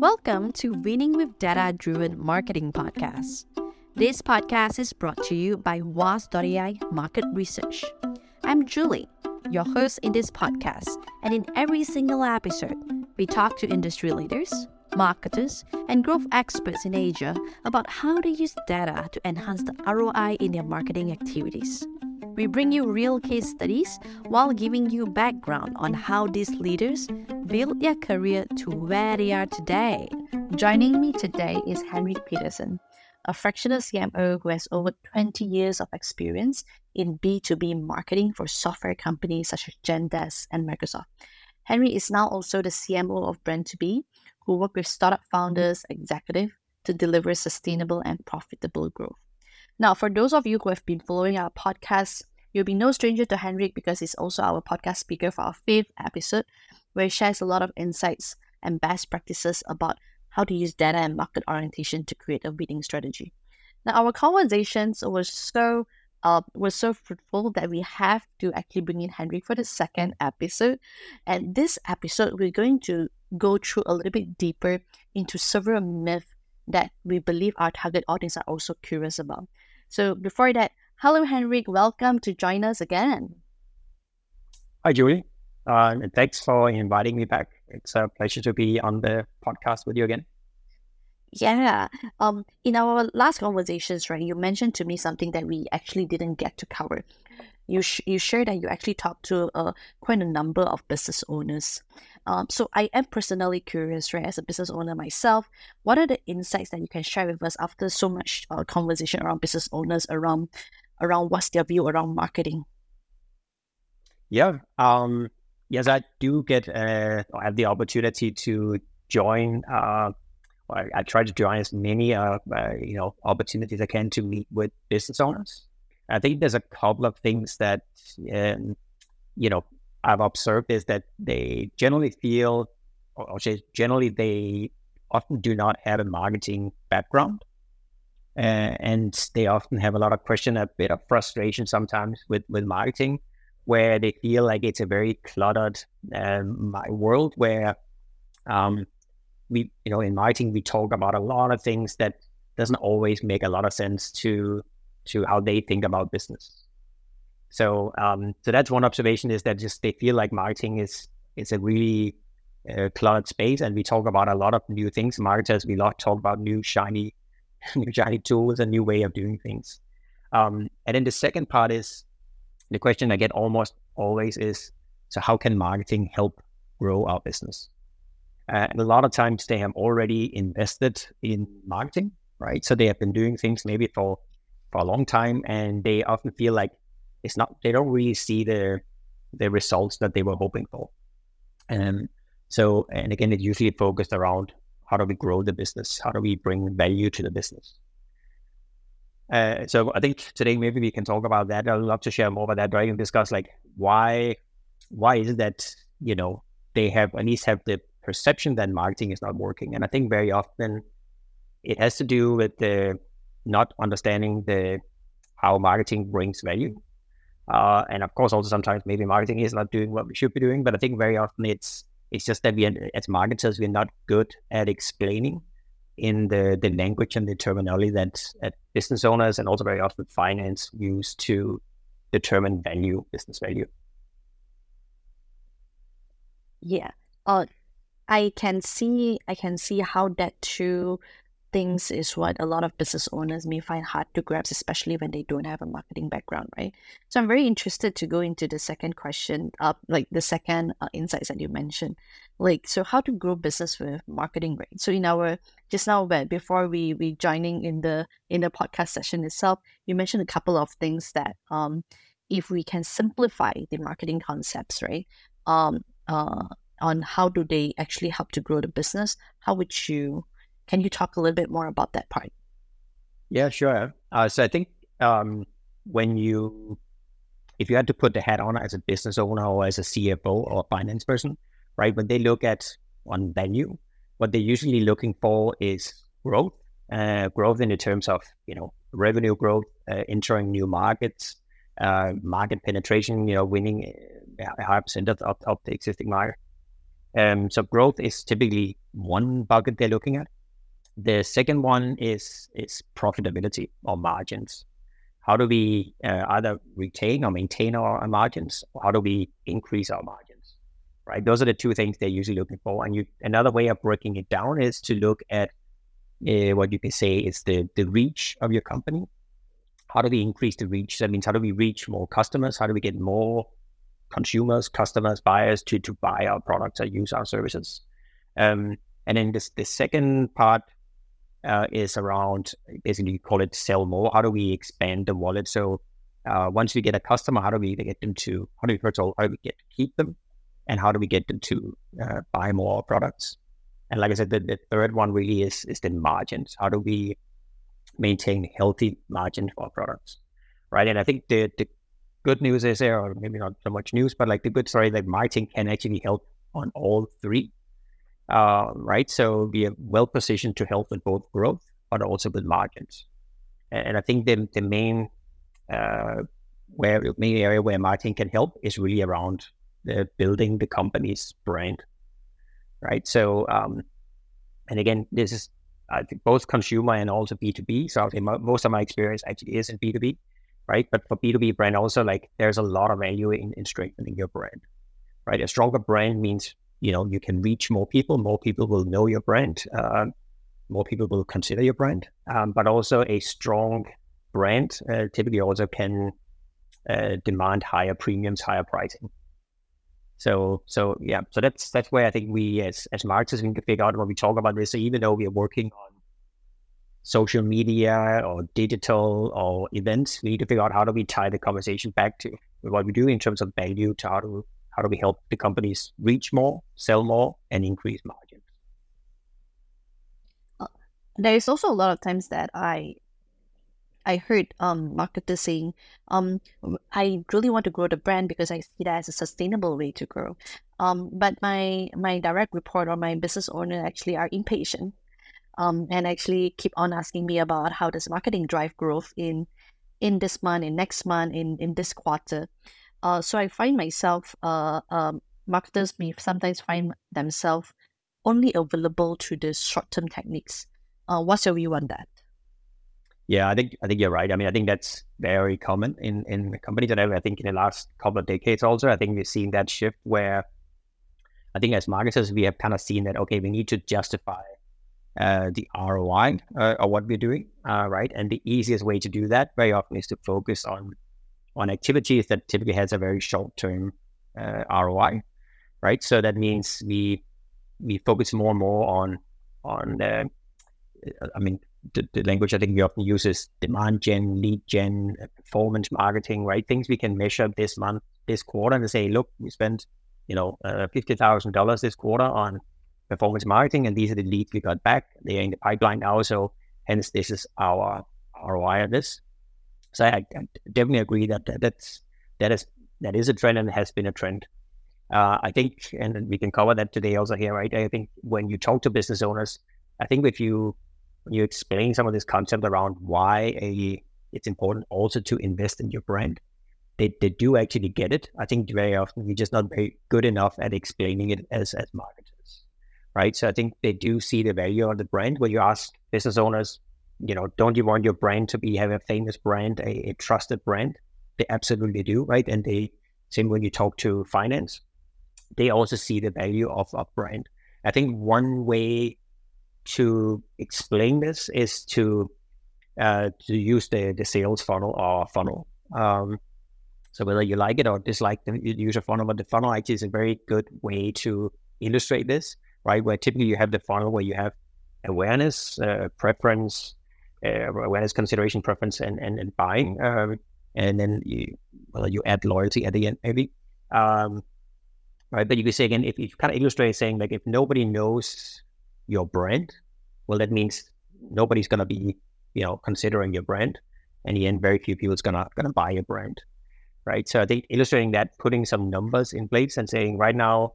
Welcome to Winning with Data Driven Marketing Podcast. This podcast is brought to you by Was.ai Market Research. I'm Julie, your host in this podcast, and in every single episode, we talk to industry leaders, marketers, and growth experts in Asia about how to use data to enhance the ROI in their marketing activities. We bring you real case studies while giving you background on how these leaders built their career to where they are today. Joining me today is Henrik Petersen, a fractional CMO who has over 20 years of experience in B2B marketing for software companies such as Zendesk and Microsoft. Henrik is now also the CMO of Brand2B, who work with startup founders, executive to deliver sustainable and profitable growth. Now, for those of you who have been following our podcast You'll be no stranger to Henrik because he's also our podcast speaker for our fifth episode, where he shares a lot of insights and best practices about how to use data and market orientation to create a winning strategy. Now, our conversations were so uh, were so fruitful that we have to actually bring in Henrik for the second episode. And this episode, we're going to go through a little bit deeper into several myths that we believe our target audience are also curious about. So before that, Hello, Henrik. Welcome to join us again. Hi, Julie. Uh, and thanks for inviting me back. It's a pleasure to be on the podcast with you again. Yeah. Um. In our last conversations, right, you mentioned to me something that we actually didn't get to cover. You sh- you shared that you actually talked to uh, quite a number of business owners. Um, so I am personally curious, right, as a business owner myself, what are the insights that you can share with us after so much uh, conversation around business owners around around what's their view around marketing? Yeah. Um, yes, I do get uh, I have the opportunity to join. Uh, I, I try to join as many uh, uh, you know opportunities I can to meet with business owners. I think there's a couple of things that um, you know I've observed is that they generally feel, or generally they often do not have a marketing background. Uh, and they often have a lot of question, a bit of frustration sometimes with, with marketing, where they feel like it's a very cluttered um, world where um, we, you know, in marketing we talk about a lot of things that doesn't always make a lot of sense to to how they think about business. So, um, so that's one observation is that just they feel like marketing is is a really uh, cluttered space, and we talk about a lot of new things. Marketers, we lot talk about new shiny new shiny tools, a new way of doing things. Um, and then the second part is the question I get almost always is, so how can marketing help grow our business? Uh, and a lot of times they have already invested in marketing, right? So they have been doing things maybe for for a long time, and they often feel like it's not they don't really see the the results that they were hoping for. And so, and again, it's usually focused around how do we grow the business? How do we bring value to the business? Uh, so I think today maybe we can talk about that. I'd love to share more about that, right? And discuss like why why is it that you know they have at least have the perception that marketing is not working, and I think very often it has to do with the not understanding the how marketing brings value, uh, and of course also sometimes maybe marketing is not doing what we should be doing. But I think very often it's it's just that we, as marketers, we're not good at explaining in the, the language and the terminology that, that business owners and also very often finance use to determine value, business value. Yeah. Uh, I can see I can see how that too things is what a lot of business owners may find hard to grasp, especially when they don't have a marketing background, right? So I'm very interested to go into the second question, uh, like the second uh, insights that you mentioned, like so how to grow business with marketing, right? So in our just now, but before we we joining in the in the podcast session itself, you mentioned a couple of things that um, if we can simplify the marketing concepts, right? Um, uh, on how do they actually help to grow the business? How would you can you talk a little bit more about that part? Yeah, sure. Uh, so I think um, when you, if you had to put the hat on as a business owner or as a CFO or a finance person, right? When they look at one value, what they're usually looking for is growth, uh, growth in the terms of you know revenue growth, uh, entering new markets, uh, market penetration, you know, winning uh, a high percent of, of the existing market. Um, so growth is typically one bucket they're looking at. The second one is is profitability or margins. How do we uh, either retain or maintain our margins, or how do we increase our margins? Right, those are the two things they're usually looking for. And you, another way of breaking it down is to look at uh, what you can say is the the reach of your company. How do we increase the reach? That means how do we reach more customers? How do we get more consumers, customers, buyers to to buy our products or use our services? Um, and then this the second part uh, is around basically you call it sell more. How do we expand the wallet? So uh, once we get a customer, how do we get them to how do we first of all how do we get to keep them, and how do we get them to uh, buy more products? And like I said, the, the, third one really is is the margins. How do we maintain healthy margin for products, right? And I think the the good news is there, or maybe not so much news, but like the good story that marketing can actually help on all three uh, right? So we are well positioned to help with both growth, but also with margins. And I think the, the main uh, where main area where marketing can help is really around the building the company's brand, right? So, um, and again, this is I think both consumer and also B two B. So I think most of my experience actually is in B two B, right? But for B two B brand also, like there's a lot of value in, in strengthening your brand, right? A stronger brand means you know you can reach more people more people will know your brand uh, more people will consider your brand um, but also a strong brand uh, typically also can uh, demand higher premiums higher pricing. So so yeah so that's that's where i think we as as marketers we can figure out when we talk about this so even though we are working on social media or digital or events we need to figure out how do we tie the conversation back to what we do in terms of value to how to how do we help the companies reach more, sell more, and increase margins? Uh, there is also a lot of times that I I heard um, marketers saying, um, I really want to grow the brand because I see that as a sustainable way to grow. Um, but my my direct report or my business owner actually are impatient um, and actually keep on asking me about how does marketing drive growth in in this month, in next month, in, in this quarter. Uh, so I find myself, uh, um, marketers may sometimes find themselves only available to the short term techniques. Uh, what's your view on that? Yeah, I think I think you're right. I mean, I think that's very common in in companies, and I think in the last couple of decades also, I think we've seen that shift where I think as marketers we have kind of seen that okay, we need to justify uh, the ROI uh, of what we're doing, uh, right? And the easiest way to do that very often is to focus on on activities that typically has a very short term uh, ROI, right? So that means we we focus more and more on on uh, I mean the, the, language I think we often use is demand gen, lead gen, performance marketing, right? Things we can measure this month, this quarter, and say, look, we spent you know uh, fifty thousand dollars this quarter on performance marketing, and these are the leads we got back. They are in the pipeline now, so hence this is our ROI on this. So I, I definitely agree that, that that's that is that is a trend and has been a trend. Uh, I think, and we can cover that today also here, right? I think when you talk to business owners, I think if you you explain some of this concept around why a, it's important also to invest in your brand, they, they do actually get it. I think very often we're just not very good enough at explaining it as as marketers, right? So I think they do see the value of the brand. When you ask business owners, you know, don't you want your brand to be have a famous brand, a, a trusted brand? They absolutely do, right? And they same when you talk to finance, they also see the value of a brand. I think one way to explain this is to uh, to use the the sales funnel or funnel. Um, so whether you like it or dislike the user funnel, but the funnel actually is a very good way to illustrate this, right? Where typically you have the funnel where you have awareness, uh, preference, awareness, consideration, preference, and and, and buying, um, and then you well you add loyalty at the end maybe. Um, right, but you could say again if you kind of illustrate saying like if nobody knows your brand, well that means nobody's gonna be you know considering your brand, and in the end very few people is gonna gonna buy your brand, right? So I think illustrating that, putting some numbers in place, and saying right now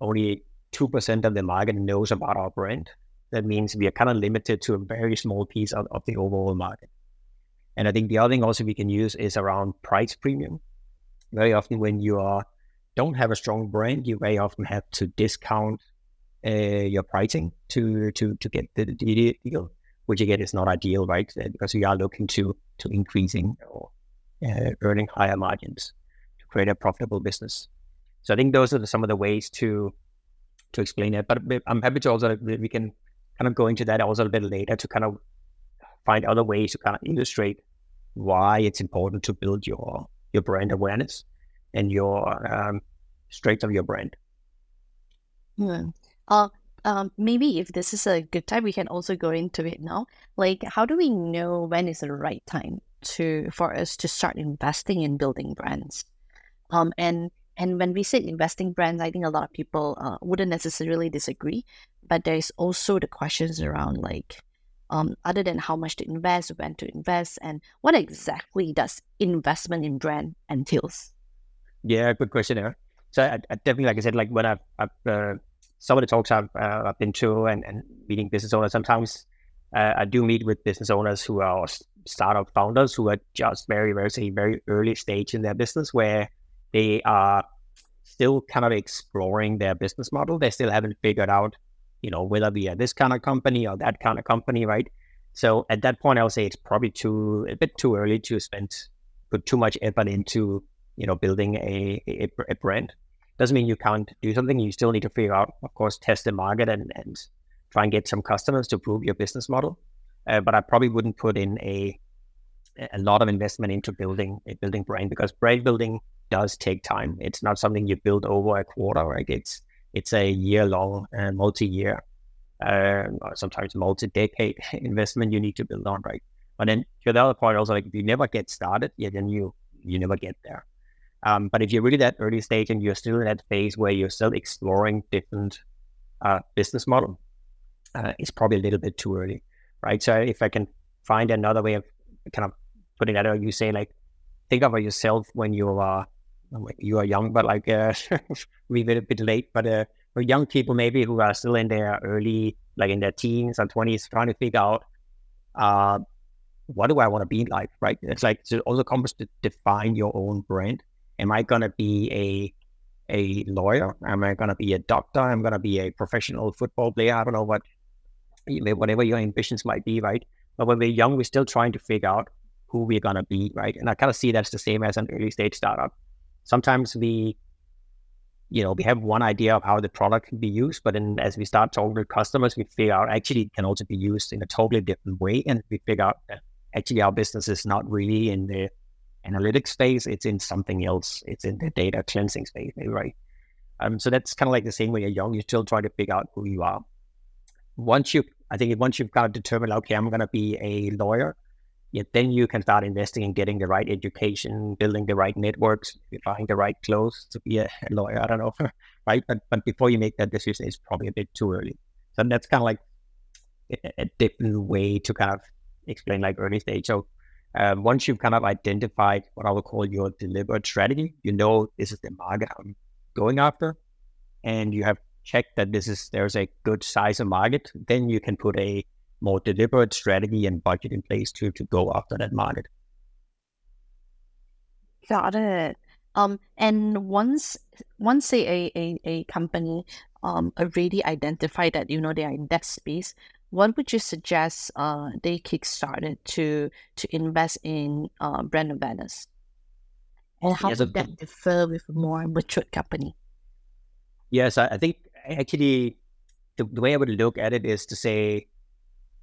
only two percent of the market knows about our brand that means we are kind of limited to a very small piece of, of the overall market. And I think the other thing also we can use is around price premium. Very often when you are don't have a strong brand, you very often have to discount uh, your pricing to to to get the, the deal, which again is not ideal, right? Uh, because you are looking to to increasing or uh, earning higher margins to create a profitable business. So I think those are some of the ways to to explain it. But I'm happy to also we can kind of go into that also a bit later to kind of find other ways to kind of illustrate why it's important to build your your brand awareness and your um, strength of your brand. Hmm. Uh, um, maybe if this is a good time, we can also go into it now. Like, how do we know when is the right time to for us to start investing in building brands? Um, and and when we say investing brands, I think a lot of people uh, wouldn't necessarily disagree, but there's also the questions around like, um, other than how much to invest, when to invest, and what exactly does investment in brand entails? Yeah, good question there. So I, I definitely, like I said, like when I've, I've uh, some of the talks I've, uh, I've been to and, and meeting business owners, sometimes uh, I do meet with business owners who are startup founders who are just very, very, say, very early stage in their business where they are still kind of exploring their business model. They still haven't figured out, you know, whether we are this kind of company or that kind of company, right? So at that point, I would say it's probably too a bit too early to spend put too much effort into, you know, building a, a, a brand. Doesn't mean you can't do something. You still need to figure out, of course, test the market and, and try and get some customers to prove your business model. Uh, but I probably wouldn't put in a a lot of investment into building a building brand because brand building does take time. It's not something you build over a quarter. Right? It's it's a year long and multi year, uh, sometimes multi decade investment you need to build on. Right. But then to the other point, also like if you never get started, yeah, then you you never get there. Um, but if you're really that early stage and you're still in that phase where you're still exploring different uh, business model, uh, it's probably a little bit too early, right? So if I can find another way of kind of putting that out, you say like, think of yourself when you are you are young, but like uh, we a bit late. But uh, for young people maybe who are still in their early, like in their teens and twenties, trying to figure out uh, what do I want to be like, right? It's like to also comes to define your own brand. Am I gonna be a a lawyer? Am I gonna be a doctor? I'm gonna be a professional football player. I don't know what whatever your ambitions might be, right? But when we're young, we're still trying to figure out who we're gonna be, right? And I kind of see that's the same as an early stage startup sometimes we you know we have one idea of how the product can be used but then as we start talking to customers we figure out actually it can also be used in a totally different way and we figure out that actually our business is not really in the analytics space it's in something else. It's in the data cleansing space right? Um, so that's kind of like the same way you're young you still try to figure out who you are. Once you i think once you've kind of determined okay i'm going to be a lawyer then you can start investing in getting the right education, building the right networks, buying the right clothes to be a lawyer. I don't know, right? But but before you make that decision, it's probably a bit too early. So that's kind of like a, different way to kind of explain like early stage. So um, once you've kind of identified what I would call your deliberate strategy, you know this is the market I'm going after, and you have checked that this is there's a good size of market, then you can put a more deliberate strategy and budget in place to to go after that market. Got it. Um, and once once say a, a, a company um already identified that you know they are in that space, what would you suggest uh they kickstarted to to invest in uh, brand awareness? And how does that differ with a more mature company? Yes, I, I think actually the, the way I would look at it is to say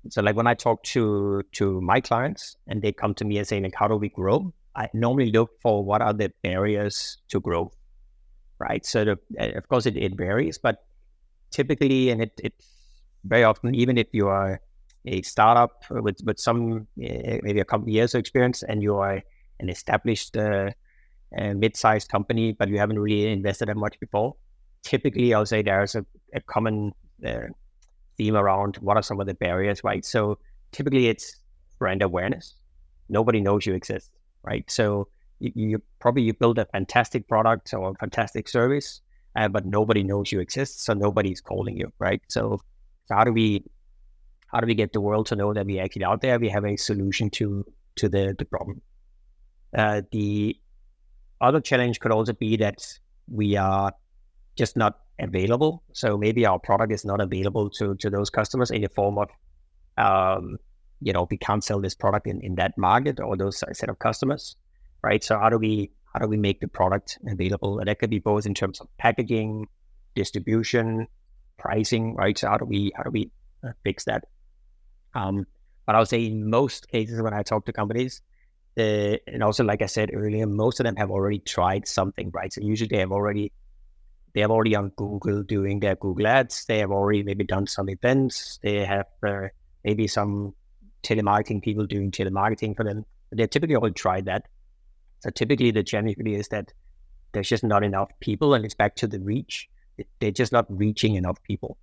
so like when I talk to to my clients and they come to me and say like how do we grow? I normally look for what are the barriers to growth, right? So the, eh, of course it, it varies, but typically and it it very often even if you are a startup with with some uh, maybe a couple years of experience and you are an established uh, mid-sized company, but you haven't really invested that much before. Typically, I'll say there's a, a common theme around what are some of the barriers, right? So typically it's brand awareness. Nobody knows you exist, right? So you, you probably you build a fantastic product or a fantastic service, uh, but nobody knows you exist, so nobody's calling you, right? So, how do we how do we get the world to know that we actually out there? We have a solution to to the the problem. Uh, the other challenge could also be that we are just not available. So maybe our product is not available to, to those customers in the form of, um, you know, we can't sell this product in, in that market or those set of customers, right? So how do we how do we make the product available? And that could be both in terms of packaging, distribution, pricing, right? So how do we how do we uh, fix that? Um, but I would say in most cases when I talk to companies, uh, and also like I said earlier, most of them have already tried something, right? So usually they have already they have already on Google doing their Google ads. They have already maybe done some events. They have uh, maybe some telemarketing people doing telemarketing for them. They typically already tried that. So typically the challenge is that there's just not enough people, and it's back to the reach. They're just not reaching enough people,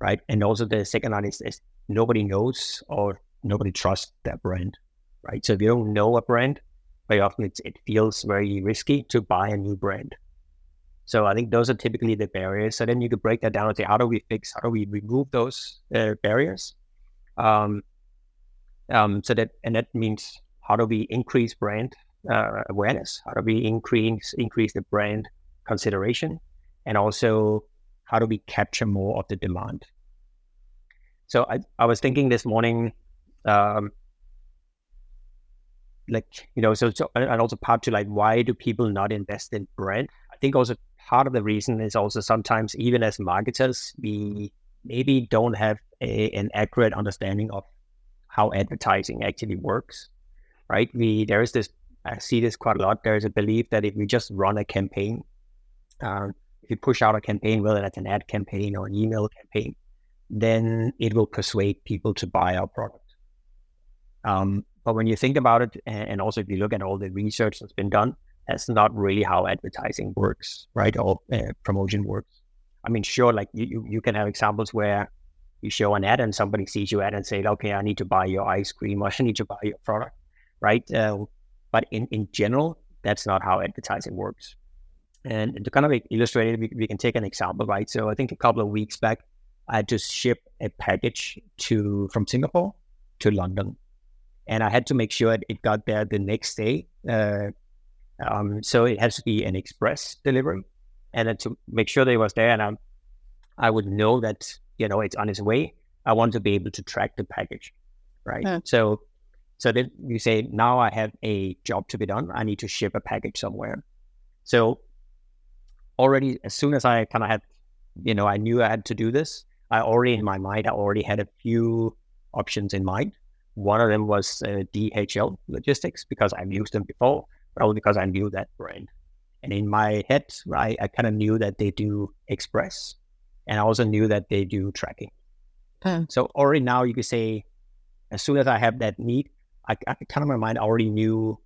right? And also the second one is, is nobody knows or nobody trusts that brand, right? So if you don't know a brand, very often it feels very risky to buy a new brand. So I think those are typically the barriers. So then you could break that down and say, how do we fix, how do we remove those uh, barriers? Um, um, so that, and that means how do we increase brand uh, awareness? How do we increase increase the brand consideration? And also, how do we capture more of the demand? So I, I was thinking this morning, um, like you know, so, so and also part to like why do people not invest in brand? I think also part of the reason is also sometimes even as marketers we maybe don't have a, an accurate understanding of how advertising actually works right? We there is this i see this quite a lot. There's a belief that if we just run a campaign um, if you push out a campaign whether that's an ad campaign or an email campaign then it will persuade people to buy our product. Um, but when you think about it and also if you look at all the research that's been done that's not really how advertising works, right? Or uh, promotion works. I mean, sure, like you, you, can have examples where you show an ad and somebody sees your ad and say, okay, I need to buy your ice cream or I need to buy your product, right? Uh, but in, in general, that's not how advertising works. And to kind of illustrate it, we, we can take an example, right? So I think a couple of weeks back, I had to ship a package to from Singapore to London, and I had to make sure it got there the next day. Uh, um, so it has to be an express delivery, and then to make sure that it was there, and I'm, I would know that you know it's on its way. I want to be able to track the package, right? Yeah. So, so then you say now I have a job to be done. I need to ship a package somewhere. So already, as soon as I kind of had, you know, I knew I had to do this. I already in my mind, I already had a few options in mind. One of them was uh, DHL logistics because I've used them before probably because I knew that brand. And in my head, right, I kind of knew that they do express, and I also knew that they do tracking. Hmm. So already now you could say, as soon as I have that need, I, I kind of my mind already knew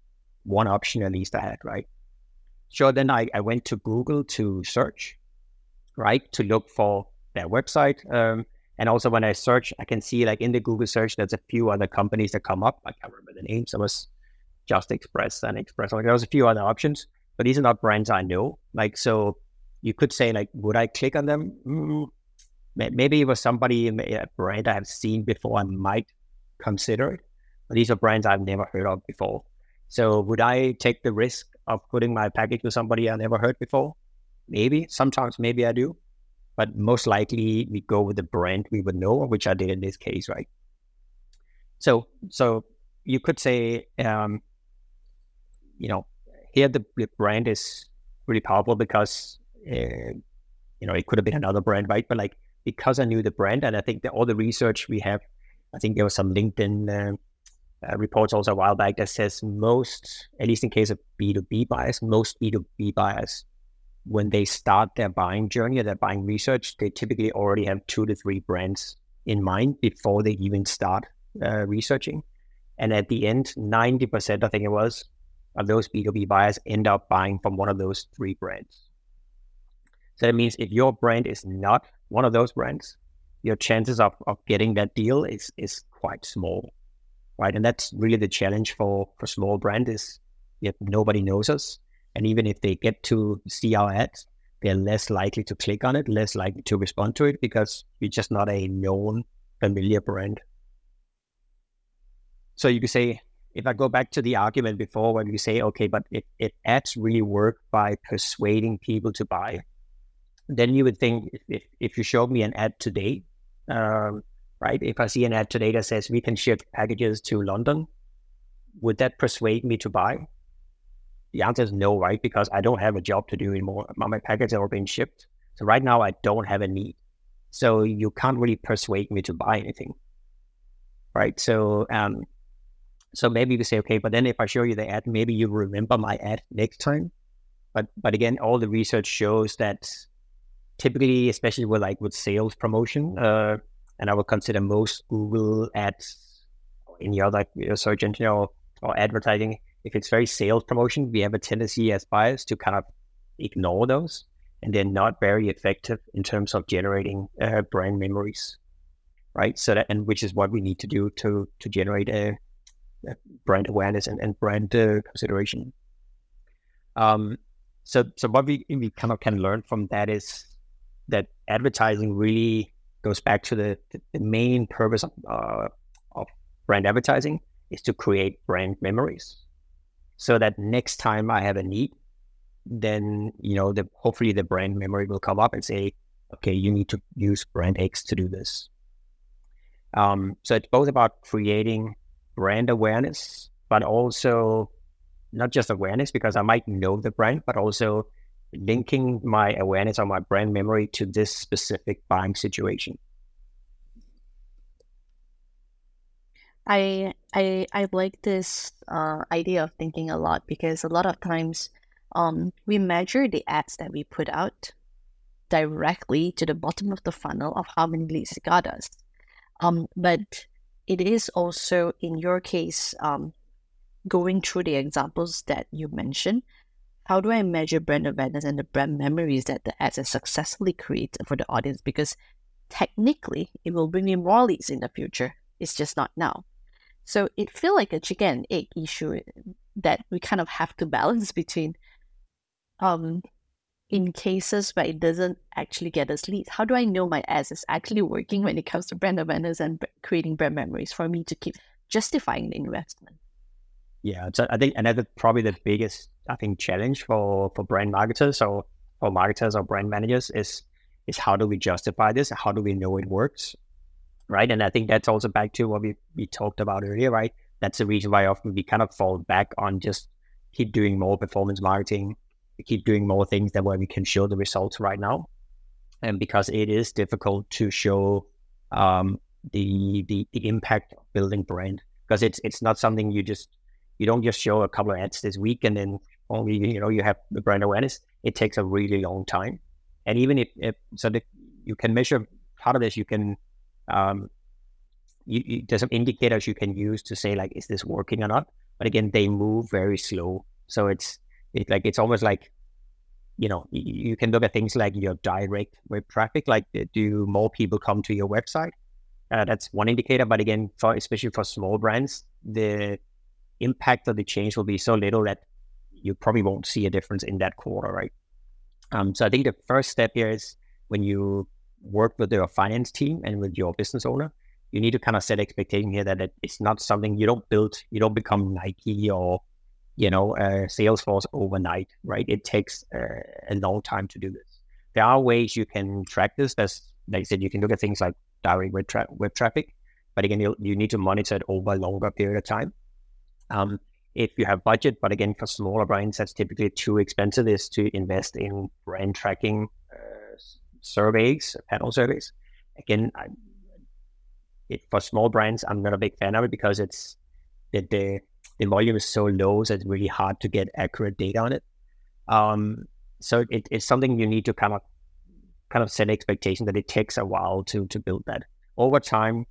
one option at least I had, right? So then I, I went to Google to search, right, to look for their website. Um, and also when I search, I can see like in the Google search, there's a few other companies that come up. I can't remember the names. I was just Express and Express. Like there was a few other options, but these are not brands I know. Like so, you could say like, would I click on them? Mm, maybe it was somebody a brand I have seen before. I might consider it, but these are brands I've never heard of before. So would I take the risk of putting my package with somebody I never heard before? Maybe. Sometimes maybe I do. But most likely we go with the brand we would know, which I did in this case, right? So so you could say um, you know, here the, the brand is really powerful because, uh, you know, it could have been another brand, right? But like, because I knew the brand and I think that all the research we have, I think there was some LinkedIn uh, uh, reports also a while back that says most, at least in case of B2B buyers, most B2B buyers, when they start their buying journey or their buying research, they typically already have two to three brands in mind before they even start uh, researching. And at the end, 90%, I think it was, of those B2B buyers end up buying from one of those three brands. So that means if your brand is not one of those brands, your chances of, of getting that deal is is quite small. Right. And that's really the challenge for, for small brand is if nobody knows us. And even if they get to see our ads, they're less likely to click on it, less likely to respond to it because you're just not a known familiar brand. So you could say if I go back to the argument before when you say, okay, but it, it ads really work by persuading people to buy, then you would think if, if, if you showed me an ad today, um, right? If I see an ad today that says we can ship packages to London, would that persuade me to buy? The answer is no, right? Because I don't have a job to do anymore. My packages are being shipped. So right now I don't have a need. So you can't really persuade me to buy anything. Right. So um so maybe you say, okay, but then if I show you the ad, maybe you remember my ad next time. But but again, all the research shows that typically, especially with like with sales promotion, uh, and I would consider most Google ads, any other search engine or, or advertising, if it's very sales promotion, we have a tendency as buyers to kind of ignore those, and they're not very effective in terms of generating uh, brand memories, right? So that and which is what we need to do to to generate a brand awareness and, and brand uh, consideration. Um, so so what we we kind of can learn from that is that advertising really goes back to the, the main purpose of, uh, of brand advertising is to create brand memories so that next time I have a need, then, you know, the, hopefully the brand memory will come up and say, okay, you need to use brand X to do this. Um, so it's both about creating brand awareness, but also not just awareness because I might know the brand, but also linking my awareness or my brand memory to this specific buying situation. I I I like this uh, idea of thinking a lot because a lot of times um, we measure the ads that we put out directly to the bottom of the funnel of how many leads it got us. Um, but it is also in your case um, going through the examples that you mentioned how do I measure brand awareness and the brand memories that the ads have successfully created for the audience? Because technically, it will bring me more leads in the future. It's just not now. So it feels like a chicken and egg issue that we kind of have to balance between um in cases where it doesn't actually get us leads. How do I know my ads is actually working when it comes to brand awareness and creating brand memories for me to keep justifying the investment? Yeah, so I think another probably the biggest I think challenge for for brand marketers or for marketers or brand managers is is how do we justify this? How do we know it works? Right. And I think that's also back to what we, we talked about earlier, right? That's the reason why often we kind of fall back on just keep doing more performance marketing, keep doing more things that where we can show the results right now. And because it is difficult to show um, the, the the impact of building brand because it's it's not something you just you don't just show a couple of ads this week and then only you know you have the brand awareness, it takes a really long time. And even if, if so, the, you can measure part of this. You can um, you, you, there's some indicators you can use to say like, is this working or not? But again, they move very slow. So it's it, like it's almost like you know you, can look at things like your direct web traffic. Like, do more people come to your website? Uh, that's one indicator. But again, for especially for small brands, the impact of the change will be so little that you probably won't see a difference in that quarter, right? Um, so I think the first step here is when you work with your finance team and with your business owner, you need to kind of set expectation here that it's not something you don't build, you don't become Nike or you know uh, Salesforce overnight, right? It takes uh, a long time to do this. There are ways you can track this. As like I said, you can look at things like direct web, tra- web traffic, but again, you, you need to monitor it over a longer period of time. Um, if you have budget. But again, for smaller brands, that's typically too expensive is to invest in brand tracking uh, surveys, panel surveys. Again, I, it, for small brands, I'm not a big fan of it because it's the, the, the volume is so low, that it's really hard to get accurate data on it. Um, so it, it's something you need to kind of kind of set expectation that it takes a while to to build that over time.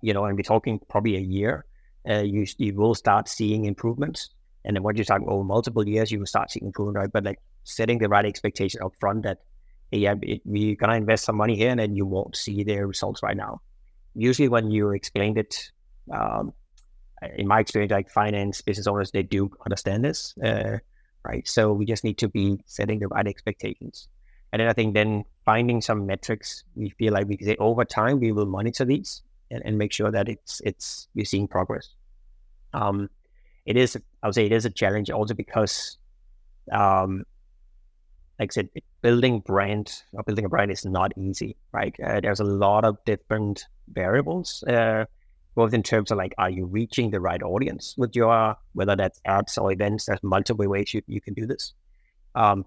You know, and we're talking probably a year uh, you you will start seeing improvements. And then once you start over multiple years, you will start seeing improvement, right? But like setting the right expectation up front that yeah, it, we're gonna invest some money here, and then you won't see the results right now. Usually, when you explained it, um, in my experience, like finance business owners, they do understand this, uh, right? So we just need to be setting the right expectations. And then I think then finding some metrics, we feel like we can say over time we will monitor these and, and make sure that it's it's we're seeing progress. Um, it is, I would say, it is a challenge also because, um, like I said, building brand or building a brand is not easy, right? Uh, there's a lot of different variables, uh, both in terms of like, are you reaching the right audience with your, whether that's ads or events? There's multiple ways you, you can do this. Um,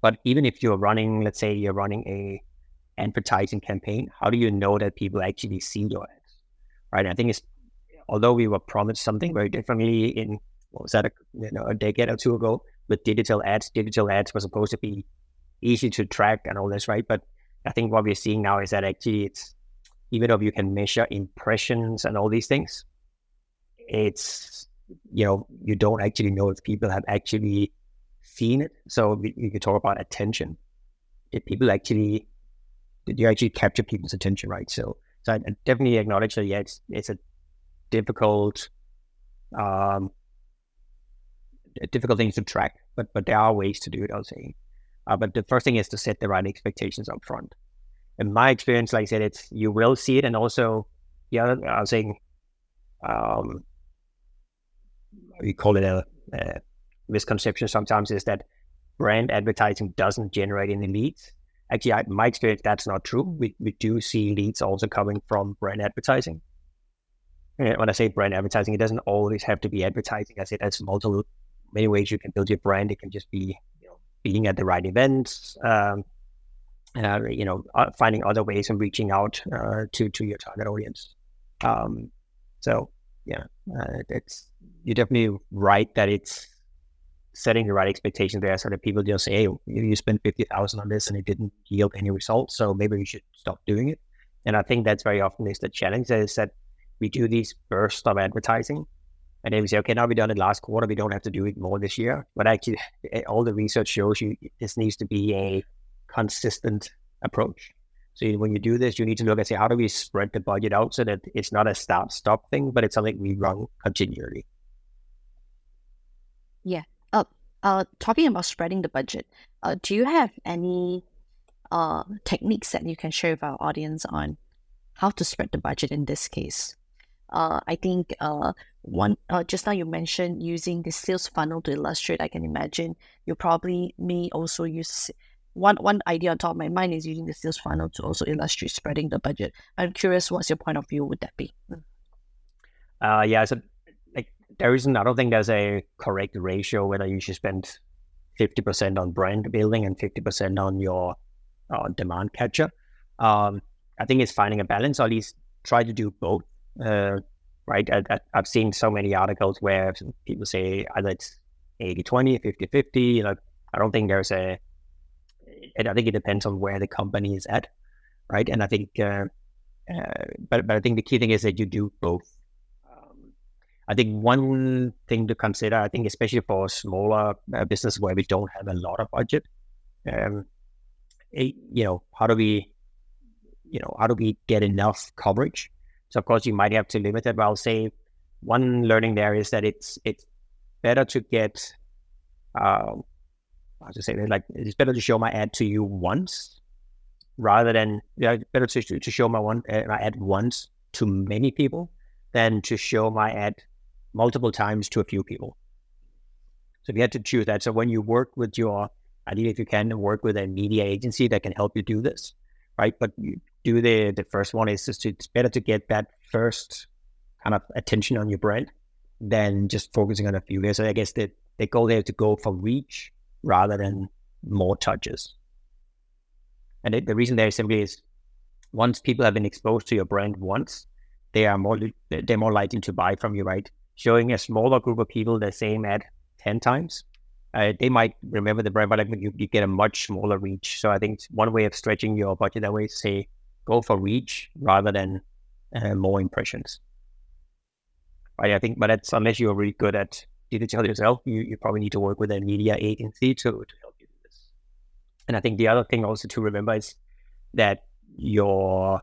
but even if you're running, let's say you're running a advertising campaign, how do you know that people actually see your ads? Right. I think it's although we were promised something very differently in what was that a, you know, a decade or two ago with digital ads. Digital ads were supposed to be easy to track and all this, right? But I think what we're seeing now is that actually it's even though you can measure impressions and all these things, it's you know you don't actually know if people have actually seen it. So you could talk about attention. If people actually did you actually capture people's attention, right? So, so I definitely acknowledge that. Yeah, it's it's a difficult, um, difficult thing to track, but but there are ways to do it. I'll say, uh, but the first thing is to set the right expectations up front. In my experience, like I said, it's you will see it, and also yeah, I was saying, um, we call it a, a misconception sometimes is that brand advertising doesn't generate any leads actually, I, my experience, that's not true. We, we do see leads also coming from brand advertising. And when I say brand advertising, it doesn't always have to be advertising. I say that's multiple many ways you can build your brand. It can just be you know, being at the right events, um, uh, you know, uh, finding other ways and reaching out uh, to to your target audience. Um, so yeah, uh, it's you're definitely right that it's setting the right expectations there so that people just say, hey, you spent 50000 on this and it didn't yield any results. So maybe we should stop doing it. And I think that's very often is the challenge is that we do these bursts of advertising and then we say, okay, now we've done it last quarter. We don't have to do it more this year. But actually, all the research shows you this needs to be a consistent approach. So when you do this, you need to look and say, how do we spread the budget out so that it's not a stop stop thing, but it's something we run continually. Yeah, uh, talking about spreading the budget, uh, do you have any uh, techniques that you can share with our audience on how to spread the budget in this case? Uh, I think uh, one uh, just now you mentioned using the sales funnel to illustrate. I can imagine you probably may also use one one idea on top of my mind is using the sales funnel to also illustrate spreading the budget. I'm curious, what's your point of view? Would that be? Uh, yeah, so like there isn't, I don't think there's a correct ratio whether you should spend 50% on brand building and 50% on your uh, demand capture. Um, I think it's finding a balance, or at least try to do both. Uh, right? I, have seen so many articles where people say either it's 80 20, 50 50. You know, I don't think there's a, I think it depends on where the company is at. Right. And I think, uh, uh, but, but I think the key thing is that you do both. I think one thing to consider, I think, especially for smaller uh, business where we don't have a lot of budget, um, it, you know, how do we, you know, how do we get enough coverage? So of course, you might have to limit it. But I'll say one learning there is that it's it's better to get, uh, how to say that, like it's better to show my ad to you once rather than yeah, better to to show my one uh, my ad once to many people than to show my ad multiple times to a few people. So if you had to choose that. So when you work with your, ideally if you can work with a media agency that can help you do this, right? But you do the the first one is just it's better to get that first kind of attention on your brand than just focusing on a few. So I guess the, the goal there is to go for reach rather than more touches. And it, the reason there simply is once people have been exposed to your brand once, they are more they're more likely to buy from you, right? showing a smaller group of people the same ad 10 times, uh, they might remember the brand, but like you, you get a much smaller reach. So I think one way of stretching your budget that way is say go for reach rather than uh, more impressions. Right, I think, but that's unless you're really good at digital yourself, you, you probably need to work with a media agency to, to help you do this. And I think the other thing also to remember is that your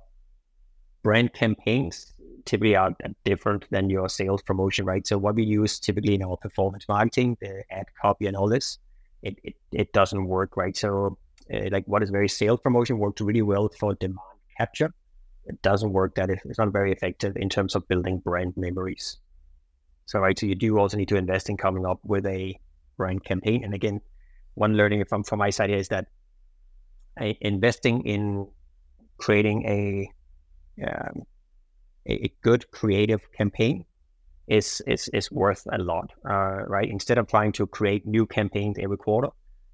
brand campaigns typically are different than your sales promotion, right? So what we use typically in our performance marketing, the ad copy and all this, it, it, it doesn't work, right? So uh, like what is very sales promotion works really well for demand capture. It doesn't work that it's not very effective in terms of building brand memories. So right, so you do also need to invest in coming up with a brand campaign. And again, one learning from from my side here is that uh, investing in creating a um, a, good creative campaign is is is worth a lot, uh, right? Instead of trying to create new campaigns every quarter,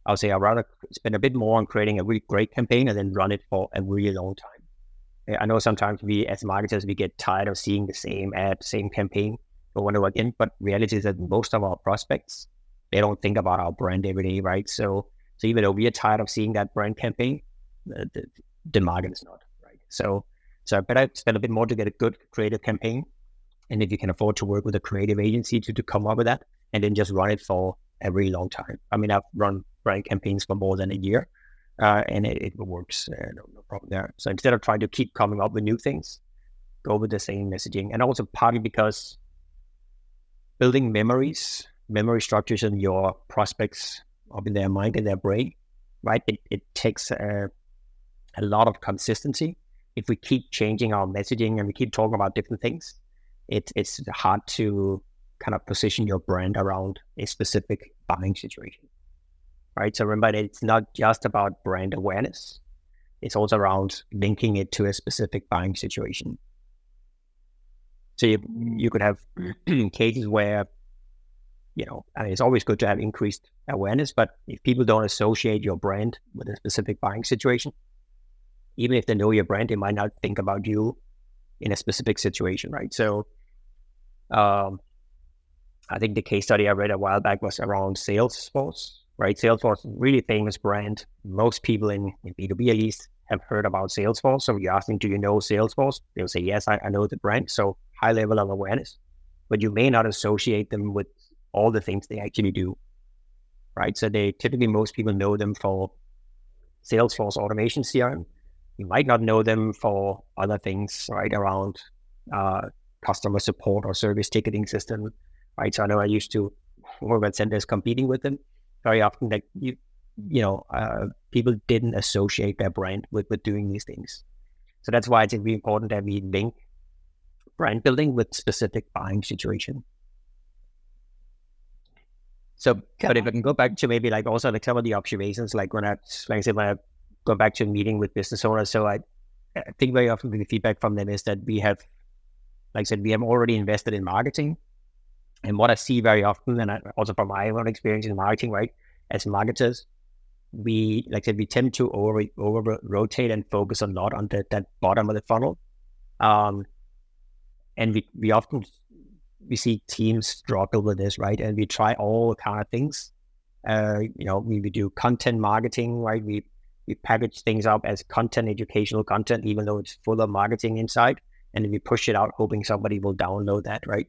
I would say I'd rather spend a bit more on creating a really great campaign and then run it for a really long time. I know sometimes we as marketers we get tired of seeing the same ad, same campaign over and over again, but reality is that most of our prospects they don't think about our brand every day, right? So so even though we are tired of seeing that brand campaign, the, the, the market is not, right? So so I better spend a bit more to get a good creative campaign. And if you can afford to work with a creative agency to, to come up with that and then just run it for a really long time. I mean, I've run brand campaigns for more than a year uh, and it, it works. Uh, no, no, problem there. So instead of trying to keep coming up with new things, go with the same messaging. And also partly because building memories, memory structures in your prospects up in their mind in their brain, right? It, it takes a, a lot of consistency if we keep changing our messaging and we keep talking about different things, it, it's hard to kind of position your brand around a specific buying situation. Right. So remember, it's not just about brand awareness, it's also around linking it to a specific buying situation. So you, you could have cases where, you know, it's always good to have increased awareness, but if people don't associate your brand with a specific buying situation, even if they know your brand, they might not think about you in a specific situation, right? So, um, I think the case study I read a while back was around Salesforce, right? Salesforce, really famous brand. Most people in, in B2B at least have heard about Salesforce. So you ask them, do you know Salesforce? They'll say, yes, I, I know the brand. So high level of awareness, but you may not associate them with all the things they actually do, right? So they typically, most people know them for Salesforce automation CRM, you might not know them for other things, right, around uh, customer support or service ticketing system, right? So I know I used to work at Zendesk competing with them very often. That you, you know, uh, people didn't associate their brand with with doing these things. So that's why it's really important that we link brand building with specific buying situation. So, but if I can go back to maybe like also like some of the observations, like when I, like I said, when I go back to a meeting with business owners. So I, I think very often the feedback from them is that we have, like I said, we have already invested in marketing. And what I see very often, and I, also from my own experience in marketing, right, as marketers, we like I said, we tend to over over rotate and focus a lot on the, that bottom of the funnel. Um, and we, we often we see teams struggle with this, right? And we try all kind of things. Uh, you know, we, we do content marketing, right? We we package things up as content, educational content, even though it's full of marketing inside, and we push it out, hoping somebody will download that, right?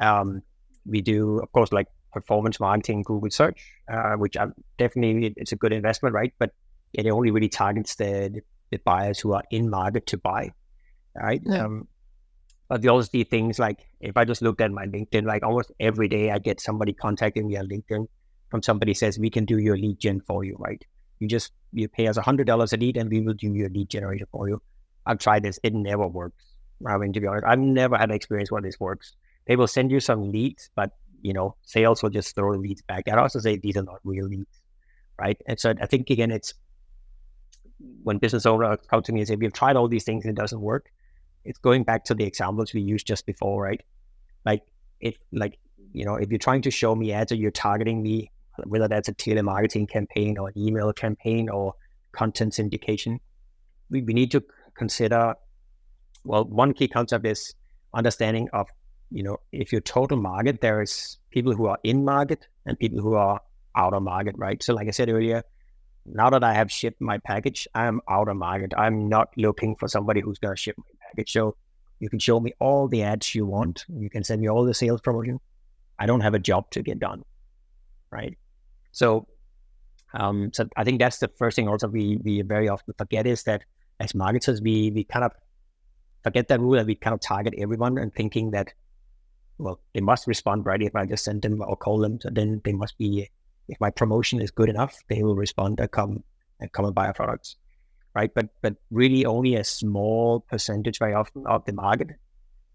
Um, we do, of course, like performance marketing, Google search, uh, which I'm definitely it's a good investment, right? But it only really targets the the buyers who are in market to buy, right? Yeah. Um, but we also see things like if I just looked at my LinkedIn, like almost every day I get somebody contacting me on LinkedIn from somebody says we can do your lead gen for you, right? You just you pay us a hundred dollars a lead, and we will do your lead generator for you. I've tried this; it never works. I mean, to be honest, I've never had experience where this works. They will send you some leads, but you know, sales will just throw leads back us and say these are not real leads, right? And so I think again, it's when business owners come to me and say we've tried all these things and it doesn't work. It's going back to the examples we used just before, right? Like if like you know, if you're trying to show me ads or you're targeting me whether that's a telemarketing campaign or an email campaign or content syndication, we, we need to consider, well, one key concept is understanding of, you know, if your total market, there is people who are in market and people who are out of market, right? So like I said earlier, now that I have shipped my package, I'm out of market. I'm not looking for somebody who's going to ship my package. So you can show me all the ads you want. You can send me all the sales promotion. I don't have a job to get done, right? So, um, so I think that's the first thing also we, we very often forget is that as marketers, we, we kind of forget that rule that we kind of target everyone and thinking that, well, they must respond right if I just send them or call them. So then they must be, if my promotion is good enough, they will respond and come and come and buy our products. Right. But, but really only a small percentage very often of the market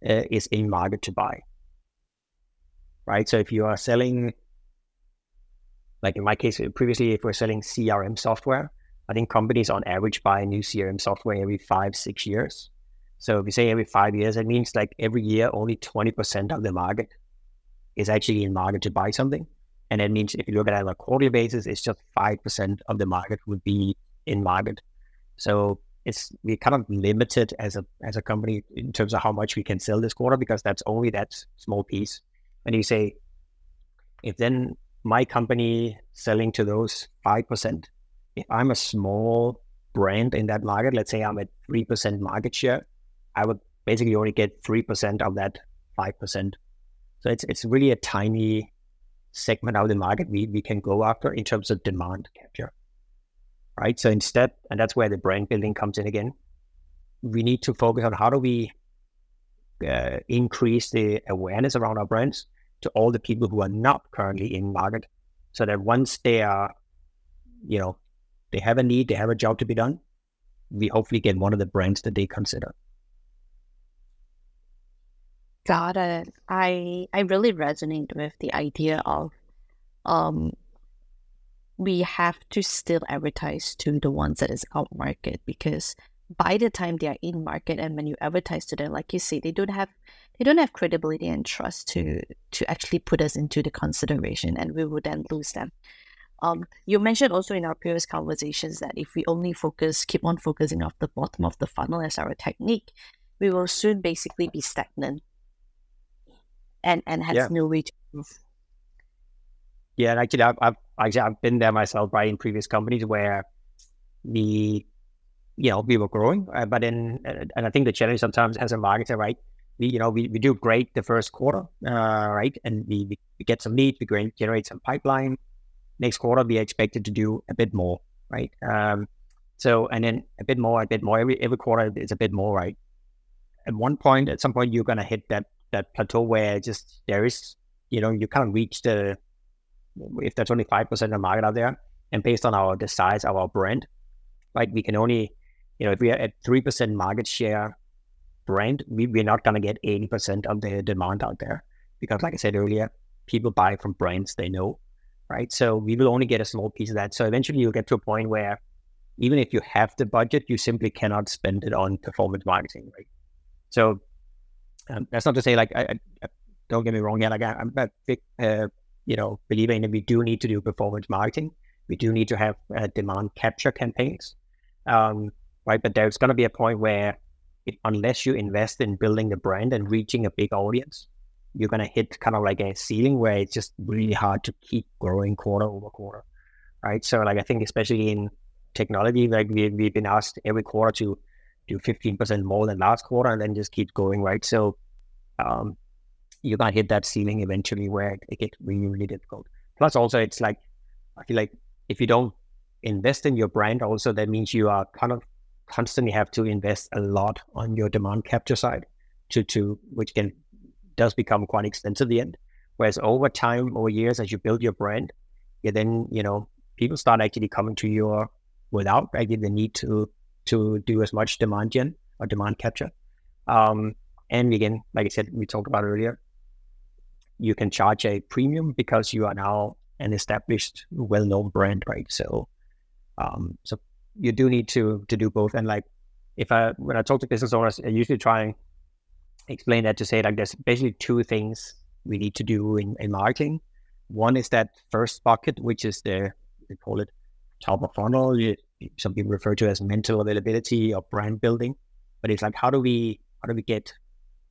uh, is in market to buy. right? So if you are selling, like in my case, previously, if we're selling CRM software, I think companies on average buy new CRM software every five, six years. So if you say every five years, it means like every year, only 20% of the market is actually in market to buy something. And that means if you look at it on a quarterly basis, it's just 5% of the market would be in market. So it's we're kind of limited as a as a company in terms of how much we can sell this quarter because that's only that small piece. And you say, if then my company selling to those five percent, if I'm a small brand in that market, let's say I'm at three percent market share, I would basically only get three percent of that five percent. So it's it's really a tiny segment of the market we, we can go after in terms of demand capture right? So instead, and that's where the brand building comes in again. We need to focus on how do we uh, increase the awareness around our brands to all the people who are not currently in market, so that once they are, you know, they have a need, they have a job to be done, we hopefully get one of the brands that they consider. Got it. I I really resonate with the idea of um we have to still advertise to the ones that is out market because by the time they are in market and when you advertise to them like you say they don't have they don't have credibility and trust to to actually put us into the consideration and we will then lose them um, you mentioned also in our previous conversations that if we only focus keep on focusing off the bottom of the funnel as our technique we will soon basically be stagnant and and has yeah. no way to move yeah, and actually, I've, I've actually I've been there myself, right, in previous companies where the you know we were growing, uh, but then and I think the challenge sometimes as a marketer, right, we you know we, we do great the first quarter, uh, right, and we, we get some lead, we generate some pipeline. Next quarter, we are expected to do a bit more, right? Um, so and then a bit more, a bit more. Every every quarter is a bit more, right? At one point, at some point, you're gonna hit that that plateau where just there is, you know, you can't reach the if there's only 5% of the market out there, and based on our the size of our brand, right, we can only, you know, if we are at 3% market share brand, we, we're not going to get 80% of the demand out there. Because like I said earlier, people buy from brands they know, right? So we will only get a small piece of that. So eventually you'll get to a point where even if you have the budget, you simply cannot spend it on performance marketing, right? So um, that's not to say like I, I, don't get me wrong, yeah, like I, am a big uh, you know, believing that we do need to do performance marketing. We do need to have uh, demand capture campaigns, um, right? But there's going to be a point where, it, unless you invest in building the brand and reaching a big audience, you're going to hit kind of like a ceiling where it's just really hard to keep growing quarter over quarter, right? So, like I think especially in technology, like we, we've been asked every quarter to do 15% more than last quarter and then just keep going, right? So, um, you're gonna hit that ceiling eventually where it gets really, really difficult. Plus, also, it's like I feel like if you don't invest in your brand, also that means you are kind of constantly have to invest a lot on your demand capture side to to which can does become quite expensive the end. Whereas over time, over years, as you build your brand, yeah, then you know people start actually coming to you without actually the need to to do as much demand gen or demand capture. Um, and again, like I said, we talked about earlier, you can charge a premium because you are now an established, well-known brand, right? So, um, so you do need to to do both. And like, if I when I talk to business owners, I usually try and explain that to say like there's basically two things we need to do in, in marketing. One is that first bucket, which is the we call it top of funnel. Some people refer to as mental availability or brand building, but it's like how do we how do we get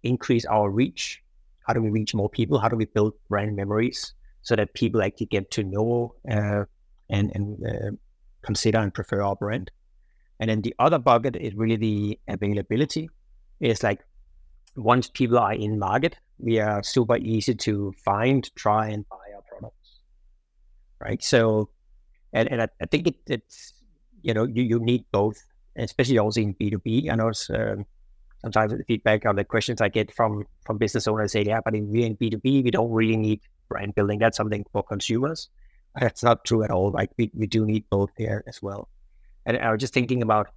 increase our reach how do we reach more people? How do we build brand memories so that people actually get to know uh, and and uh, consider and prefer our brand? And then the other bucket is really the availability. It's like once people are in market, we are super easy to find, try, and buy our products. Right. So, and, and I, I think it, it's you know you, you need both, especially also in B two B. I know it's, um, sometimes the feedback or the questions I get from from business owners say, yeah, but in we in B two B, we don't really need brand building. That's something for consumers. That's not true at all. Like we, we do need both there as well. And I was just thinking about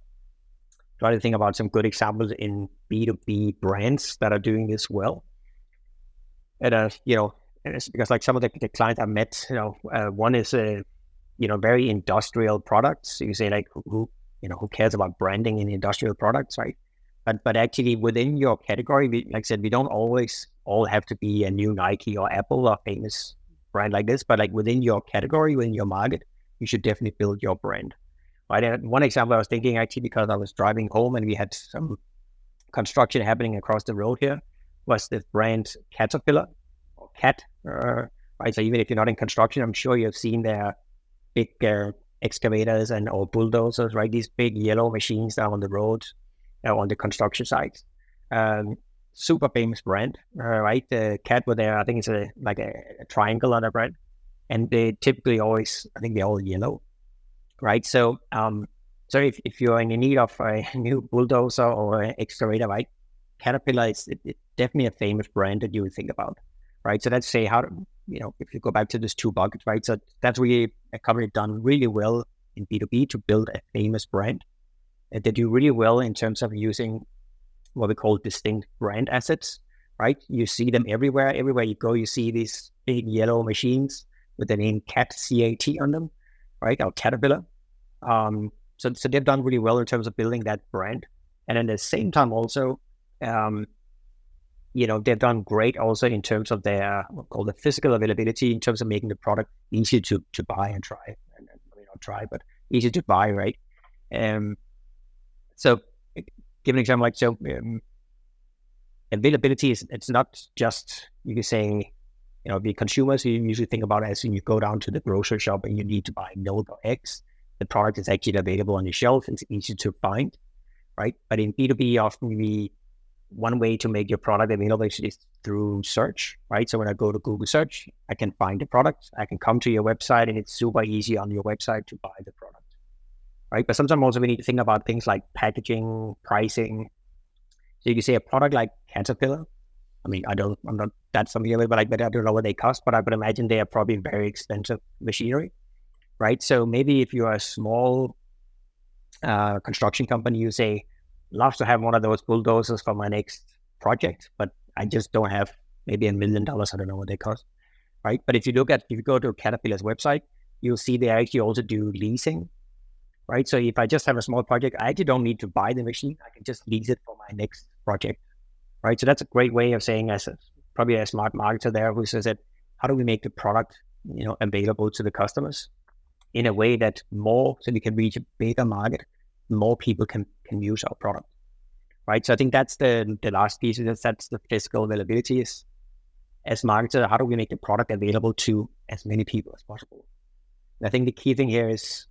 trying to think about some good examples in B two B brands that are doing this well. And uh, you know, because like some of the, the clients I met, you know, uh, one is a, you know, very industrial products. You say like who, you know, who cares about branding in industrial products, right? But but actually within your category, we, like I said, we don't always all have to be a new Nike or Apple or famous brand like this. But like within your category, within your market, you should definitely build your brand. Right. One example I was thinking actually because I was driving home and we had some construction happening across the road here was the brand Caterpillar or Cat. Uh, right. So even if you're not in construction, I'm sure you've seen their big uh, excavators and or bulldozers, right? These big yellow machines down on the road, uh, on the construction sites. Um, super famous brand, uh, right? The cat were there. I think it's a like a, a, triangle on the brand, and they typically always, I think they're all yellow, right? So, um, so if, if you're in need of a new bulldozer or an excavator, right? Caterpillar is it, definitely a famous brand that you would think about, right? So let's say how you know if you go back to these two buckets, right? So that's really a company done really well in B two B to build a famous brand. And they do really well in terms of using what we call distinct brand assets, right? You see them everywhere. Everywhere you go, you see these big yellow machines with the name CAT, C-A-T on them, right? Or Caterpillar. Um, so, so they've done really well in terms of building that brand. And at the same time, also, um, you know, they've done great also in terms of their what called the physical availability in terms of making the product easy to to buy and try. And, and I mean, not try, but easy to buy, right? Um, so give an example like so um, availability is it's not just you can say you know the consumers you usually think about as when you go down to the grocery shop and you need to buy milk or eggs the product is actually available on the shelf it's easy to find right? But in b2b often we one way to make your product available is through search right? So when i go to google search i can find the product i can come to your website and it's super easy on your website to buy the product right? But sometimes also we need to think about things like packaging, pricing. So you can say a product like Caterpillar. I mean, I don't, I'm not that familiar with, but like, but I don't know what they cost, but I would imagine they are probably very expensive machinery, right? So maybe if you're a small uh, construction company, you say, love to have one of those bulldozers for my next project, but I just don't have maybe a million dollars. I don't know what they cost, right? But if you look at, if you go to Caterpillar's website, you'll see they actually also do leasing right? So if I just have a small project, I actually don't need to buy the machine. I can just lease it for my next project, right? So that's a great way of saying, as a, probably a smart marketer there who says that, how do we make the product, you know, available to the customers in a way that more, so we can reach a bigger market, more people can can use our product, right? So I think that's the the last piece. That's that's the physical availability is as marketer, how do we make the product available to as many people as possible? And I think the key thing here is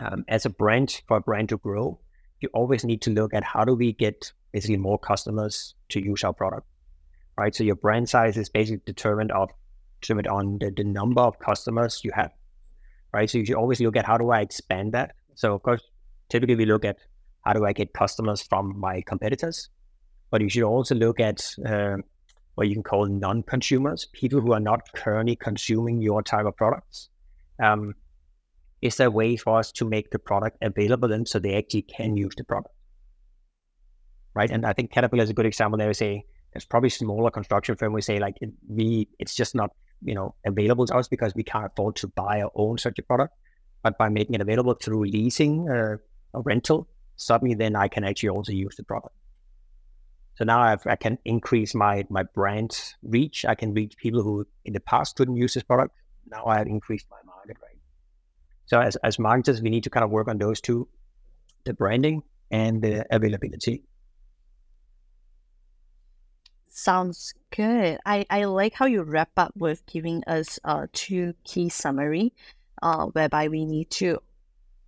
um, as a brand, for a brand to grow, you always need to look at how do we get basically more customers to use our product, right? So your brand size is basically determined of determined on the, the number of customers you have, right? So you should always look at how do I expand that. So of course, typically we look at how do I get customers from my competitors, but you should also look at uh, what you can call non-consumers, people who are not currently consuming your type of products. Um, is there a way for us to make the product available then so they actually can use the product? Right. And I think Caterpillar is a good example there. We say there's probably smaller construction firm we say like it, we it's just not you know available to us because we can't afford to buy or own such a product. But by making it available through leasing or, or rental, suddenly then I can actually also use the product. So now I've, i can increase my my brand reach. I can reach people who in the past couldn't use this product. Now I have increased my market? So as, as marketers, we need to kind of work on those two, the branding and the availability. Sounds good. I, I like how you wrap up with giving us uh, two key summary, uh, whereby we need to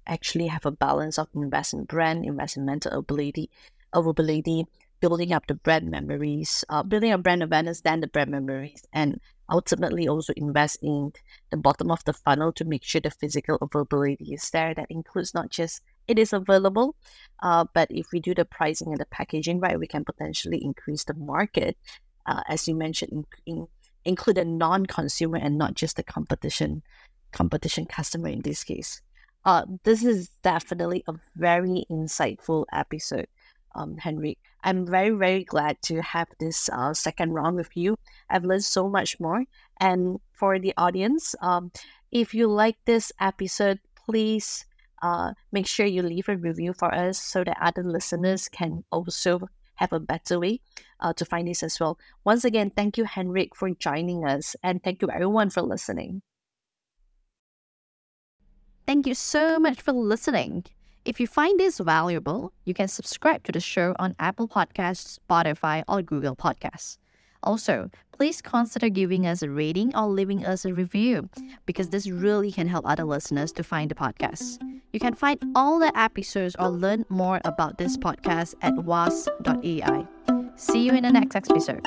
actually have a balance of investment brand, investment mental ability, availability, building up the brand memories, uh, building a brand awareness, then the brand memories, and ultimately also invest in the bottom of the funnel to make sure the physical availability is there. That includes not just it is available, uh, but if we do the pricing and the packaging right, we can potentially increase the market, uh, as you mentioned, in, in, include a non-consumer and not just the competition competition customer in this case. Uh, this is definitely a very insightful episode. Um, Henrik. I'm very, very glad to have this uh, second round with you. I've learned so much more. And for the audience, um, if you like this episode, please uh, make sure you leave a review for us so that other listeners can also have a better way uh, to find this as well. Once again, thank you, Henrik, for joining us, and thank you, everyone, for listening. Thank you so much for listening. If you find this valuable, you can subscribe to the show on Apple Podcasts, Spotify, or Google Podcasts. Also, please consider giving us a rating or leaving us a review because this really can help other listeners to find the podcast. You can find all the episodes or learn more about this podcast at was.ai. See you in the next episode.